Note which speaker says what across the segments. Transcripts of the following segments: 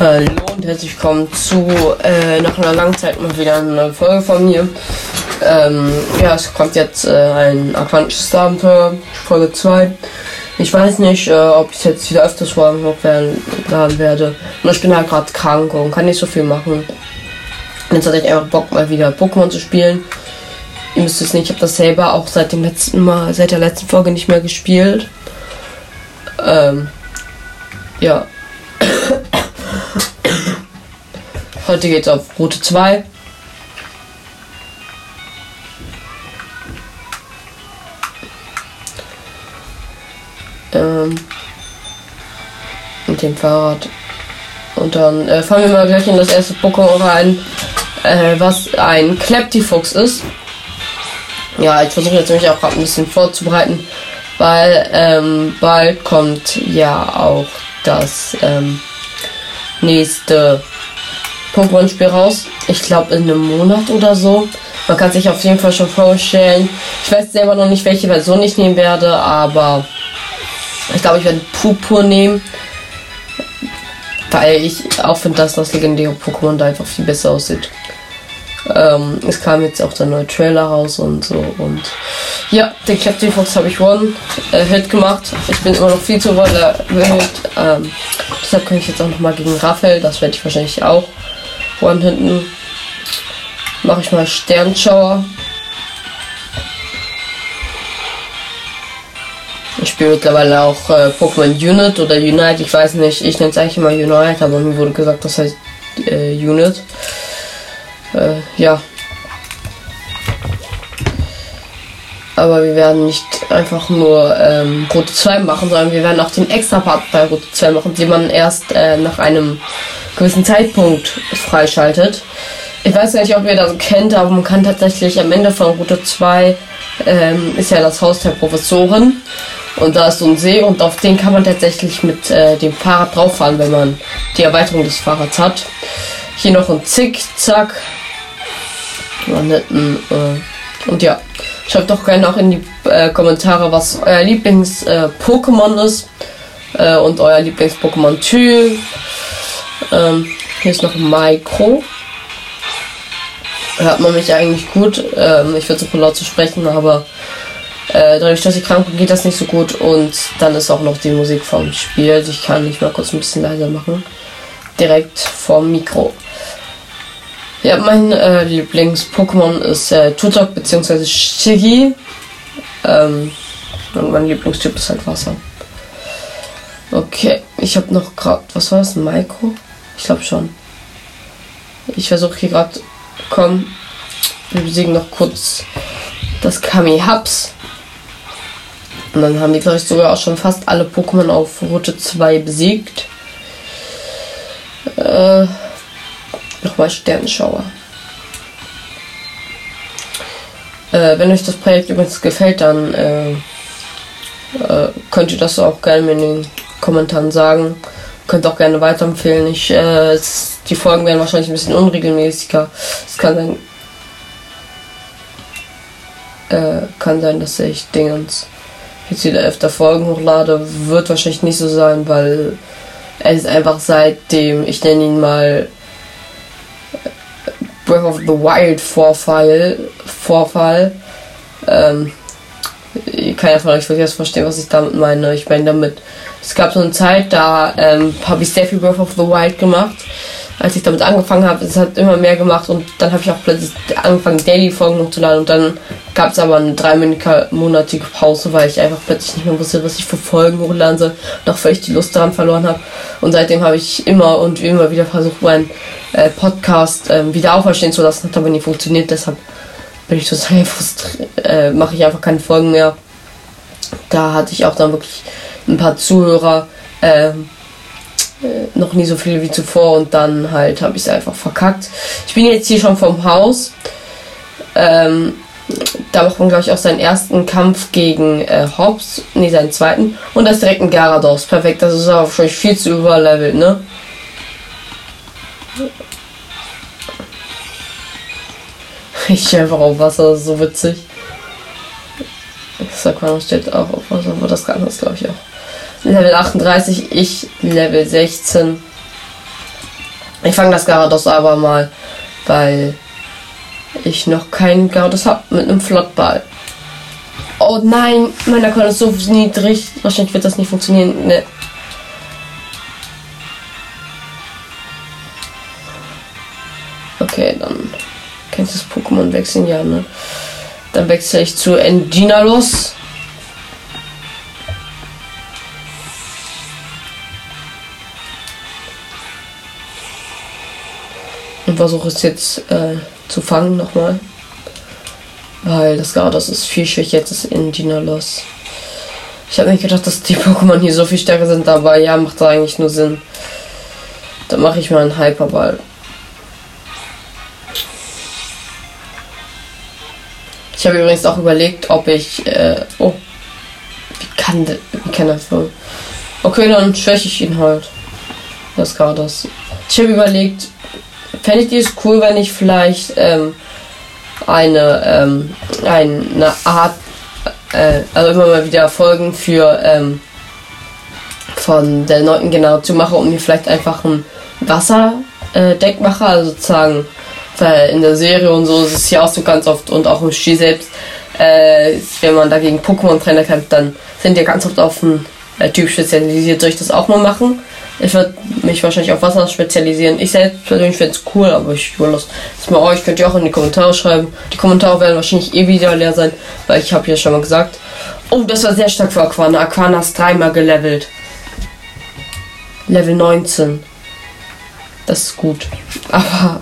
Speaker 1: Hallo und herzlich willkommen zu äh, nach einer langen Zeit mal wieder eine Folge von mir. Ähm, ja, es kommt jetzt äh, ein aquatisches Abenteuer, Folge 2. Ich weiß nicht, äh, ob ich jetzt wieder öfters Folgen hochladen werde. Nur ich bin halt gerade krank und kann nicht so viel machen. Jetzt hatte ich einfach Bock mal wieder Pokémon zu spielen. Ihr müsst es nicht, ich habe das selber auch seit dem letzten Mal, seit der letzten Folge nicht mehr gespielt. Ähm, ja, Heute geht's auf Route 2. Ähm, mit dem Fahrrad. Und dann äh, fahren wir mal gleich in das erste Pokémon rein, äh, was ein Kleptifuchs ist. Ja, ich versuche jetzt mich auch ein bisschen vorzubereiten, weil ähm, bald kommt ja auch das ähm, nächste Pokémon-Spiel raus. Ich glaube in einem Monat oder so. Man kann sich auf jeden Fall schon vorstellen. Ich weiß selber noch nicht, welche Version ich nehmen werde, aber ich glaube, ich werde Purpur nehmen. Weil ich auch finde, dass das legendäre Pokémon da einfach viel besser aussieht. Ähm, es kam jetzt auch der neue Trailer raus und so. Und ja, den Captain Fox habe ich One äh, Hit gemacht. Ich bin immer noch viel zu wild. Ähm, deshalb kann ich jetzt auch noch mal gegen Raphael. Das werde ich wahrscheinlich auch One hinten. Mache ich mal Sternschauer. Ich spiele mittlerweile auch äh, Pokémon Unit oder Unite, ich weiß nicht. Ich nenne es eigentlich immer Unite, aber mir wurde gesagt, das heißt äh, Unit. Äh, ja. Aber wir werden nicht einfach nur ähm, Route 2 machen, sondern wir werden auch den extra Part bei Route 2 machen, den man erst äh, nach einem gewissen Zeitpunkt freischaltet. Ich weiß nicht, ob ihr das kennt, aber man kann tatsächlich am Ende von Route 2 ähm, ist ja das Haus der Professorin. Und da ist so ein See und auf den kann man tatsächlich mit äh, dem Fahrrad drauf fahren, wenn man die Erweiterung des Fahrrads hat. Hier noch ein Zickzack. Äh, und ja, schreibt doch gerne auch in die äh, Kommentare, was euer Lieblings-Pokémon äh, ist äh, und euer Lieblings-Pokémon-Typ. Ähm, hier ist noch Micro. Hört man mich eigentlich gut. Ähm, ich so laut zu sprechen, aber äh, dadurch, dass ich krank bin, geht das nicht so gut. Und dann ist auch noch die Musik vom Spiel. Ich kann nicht mal kurz ein bisschen leiser machen. Direkt vom Mikro. Ja, mein äh, Lieblings-Pokémon ist äh, Tutok bzw. Shiggy. Ähm, und mein Lieblingstyp ist halt Wasser. Okay, ich habe noch gerade, was war das, ein Maiko? Ich glaube schon. Ich versuche hier gerade, komm, wir besiegen noch kurz das Kami Hubs. Und dann haben die, glaube ich, sogar auch schon fast alle Pokémon auf Route 2 besiegt. Äh, Nochmal Sternschauer. Äh, wenn euch das Projekt übrigens gefällt, dann äh, äh, könnt ihr das auch gerne in den Kommentaren sagen. Könnt auch gerne weiterempfehlen. Ich, äh, die Folgen werden wahrscheinlich ein bisschen unregelmäßiger. Es kann sein, äh, kann sein, dass ich Dingens jetzt wieder öfter Folgen hochlade. Wird wahrscheinlich nicht so sein, weil es ist einfach seitdem, ich nenne ihn mal Breath of the Wild Vorfall, Vorfall, ähm, keiner von euch wird jetzt verstehen, was ich damit meine. Ich meine damit, es gab so eine Zeit, da ähm, habe ich sehr viel Breath of the Wild gemacht. Als ich damit angefangen habe, es hat immer mehr gemacht und dann habe ich auch plötzlich angefangen, Daily-Folgen hochzuladen und dann gab es aber eine dreimonatige Pause, weil ich einfach plötzlich nicht mehr wusste, was ich für Folgen hochladen soll, noch völlig die Lust daran verloren habe. Und seitdem habe ich immer und immer wieder versucht, meinen äh, Podcast äh, wieder auferstehen zu lassen, hat aber nie funktioniert, deshalb bin ich total frustriert, äh, mache ich einfach keine Folgen mehr. Da hatte ich auch dann wirklich ein paar Zuhörer, ähm, äh, noch nie so viele wie zuvor und dann halt habe ich es einfach verkackt. Ich bin jetzt hier schon vom Haus. Ähm, da macht man, glaube ich, auch seinen ersten Kampf gegen äh, Hobbs. Ne, seinen zweiten. Und das direkt ein Garados. Perfekt, das ist auch schon viel zu überlevelt, ne? Ich stehe einfach auf Wasser, das ist so witzig. Sakura steht auch auf Wasser, aber das kann das glaube ich auch. Level 38, ich Level 16. Ich fange das Garados aber mal, weil ich noch keinen Garados habe mit einem Flottball. Oh nein, mein Account ist so niedrig. Wahrscheinlich wird das nicht funktionieren. Ne. Okay, dann kennst du das Pokémon wechseln, ja, ne? Dann wechsle ich zu Endinalos. Und versuche es jetzt äh, zu fangen nochmal. Weil das Gardas ist viel schwächer jetzt ist Endinalos. Ich habe nicht gedacht, dass die Pokémon hier so viel stärker sind, aber ja, macht da eigentlich nur Sinn. Dann mache ich mal einen Hyperball. Ich habe übrigens auch überlegt, ob ich. Äh, oh. Wie kann, wie kann das wohl? Okay, dann schwäche ich ihn halt. Das Gardas. Ich habe überlegt, fände ich es cool, wenn ich vielleicht ähm, eine, ähm, eine Art, äh, also immer mal wieder Folgen für ähm, von der neunten Generation mache und mir vielleicht einfach ein Wasserdeck äh, mache, also sozusagen weil in der Serie und so ist es ja auch so ganz oft und auch im Spiel selbst, äh, wenn man dagegen Pokémon-Trainer kämpft, dann sind die ganz oft auf einen äh, Typ spezialisiert. Soll ich das auch mal machen? Ich würde mich wahrscheinlich auf Wasser spezialisieren. Ich selbst persönlich finde es cool, aber ich überlasse es mal euch. Könnt ihr auch in die Kommentare schreiben. Die Kommentare werden wahrscheinlich eh wieder leer sein, weil ich habe ja schon mal gesagt. Oh, das war sehr stark für Aquana. Aquana ist dreimal gelevelt. Level 19. Das ist gut. Aber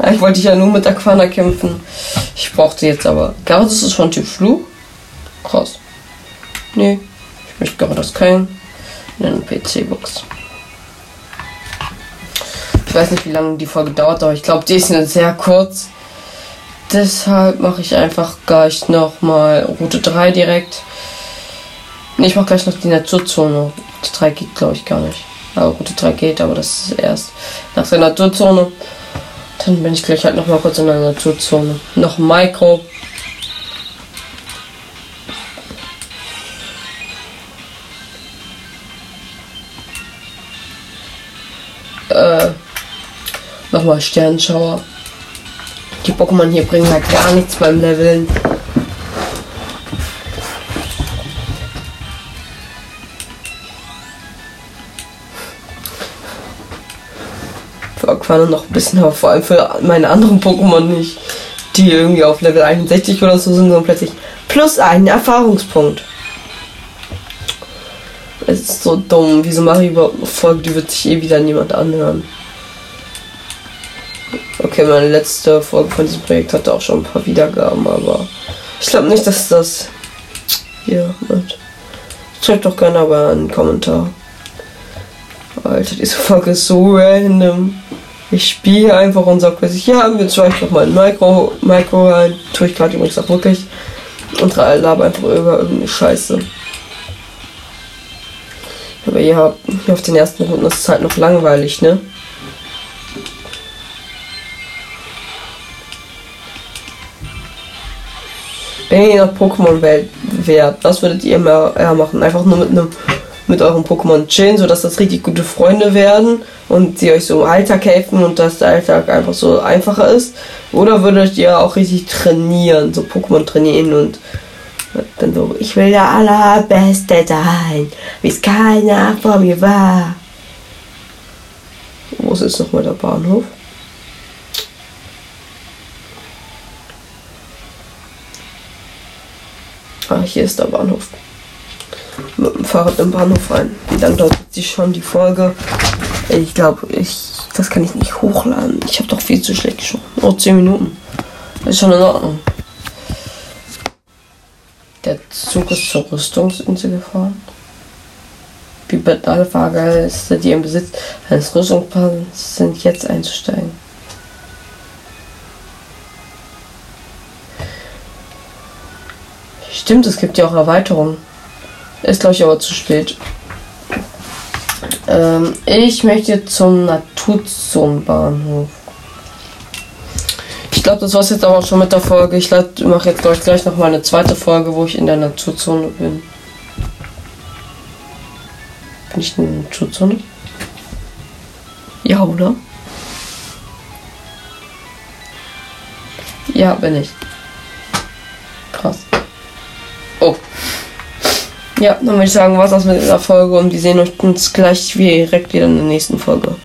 Speaker 1: ich wollte ja nur mit Aquana kämpfen. Ich brauchte jetzt aber. Gyarados ist von Typ Fluch. Krass. Nee, ich möchte Gyarados keinen. In einer PC-Box. Ich weiß nicht, wie lange die Folge dauert, aber ich glaube, die ist sehr kurz. Deshalb mache ich einfach gleich nochmal Route 3 direkt. Ich mache gleich noch die Naturzone. Route 3 geht, glaube ich, gar nicht. Aber Route 3 geht, aber das ist erst nach der Naturzone. Dann bin ich gleich halt nochmal kurz in der Naturzone. Noch Micro. Äh, Nochmal Sternschauer. Die Pokémon hier bringen halt gar nichts beim Leveln. Für Aquano noch ein bisschen, aber vor allem für meine anderen Pokémon nicht. Die irgendwie auf Level 61 oder so sind, sondern plötzlich plus einen Erfahrungspunkt. Es ist so dumm. Wieso mache ich überhaupt Folge? Die wird sich eh wieder niemand anhören. Okay, meine letzte Folge von diesem Projekt hatte auch schon ein paar Wiedergaben, aber ich glaube nicht, dass das hier wird. Schreibt doch gerne aber einen Kommentar. Alter, diese Folge ist so random. Ich spiele einfach und sage plötzlich, ja, mir zeige ich noch mal ein Micro, Micro rein. Tue ich gerade übrigens auch wirklich. Und laber einfach über irgendeine Scheiße. Aber ja, hier auf den ersten Runden ist es halt noch langweilig, ne? Wenn ihr nach Pokémon-Welt wärt, was würdet ihr mehr eher machen? Einfach nur mit einem mit eurem Pokémon chillen, sodass das richtig gute Freunde werden und sie euch so im Alltag helfen und dass der Alltag einfach so einfacher ist? Oder würdet ihr auch richtig trainieren, so Pokémon trainieren und dann so, ich will der Allerbeste sein, wie es keiner vor mir war. Wo ist jetzt nochmal der Bahnhof? Ah, hier ist der Bahnhof. Mit dem Fahrrad im Bahnhof rein. Wie lange dauert sie schon die Folge? Ich glaube, ich. Das kann ich nicht hochladen. Ich habe doch viel zu schlecht geschoben. Oh, 10 Minuten. Das ist schon in Ordnung. Der Zug ist zur Rüstungsinsel gefahren. Wie bei alle Fahrgäste, die im Besitz eines Rüstungspanzers sind, jetzt einzusteigen. Stimmt, es gibt ja auch Erweiterungen. Ist, glaube ich, aber zu spät. Ähm, ich möchte zum Naturzonenbahnhof. Ich glaube, das war es jetzt aber auch schon mit der Folge. Ich mache jetzt, glaube ich, gleich nochmal eine zweite Folge, wo ich in der Naturzone bin. Bin ich in der Naturzone? Ja, oder? Ja, bin ich. Ja, dann würde ich sagen, was das mit dieser Folge und wir sehen uns gleich direkt wieder in der nächsten Folge.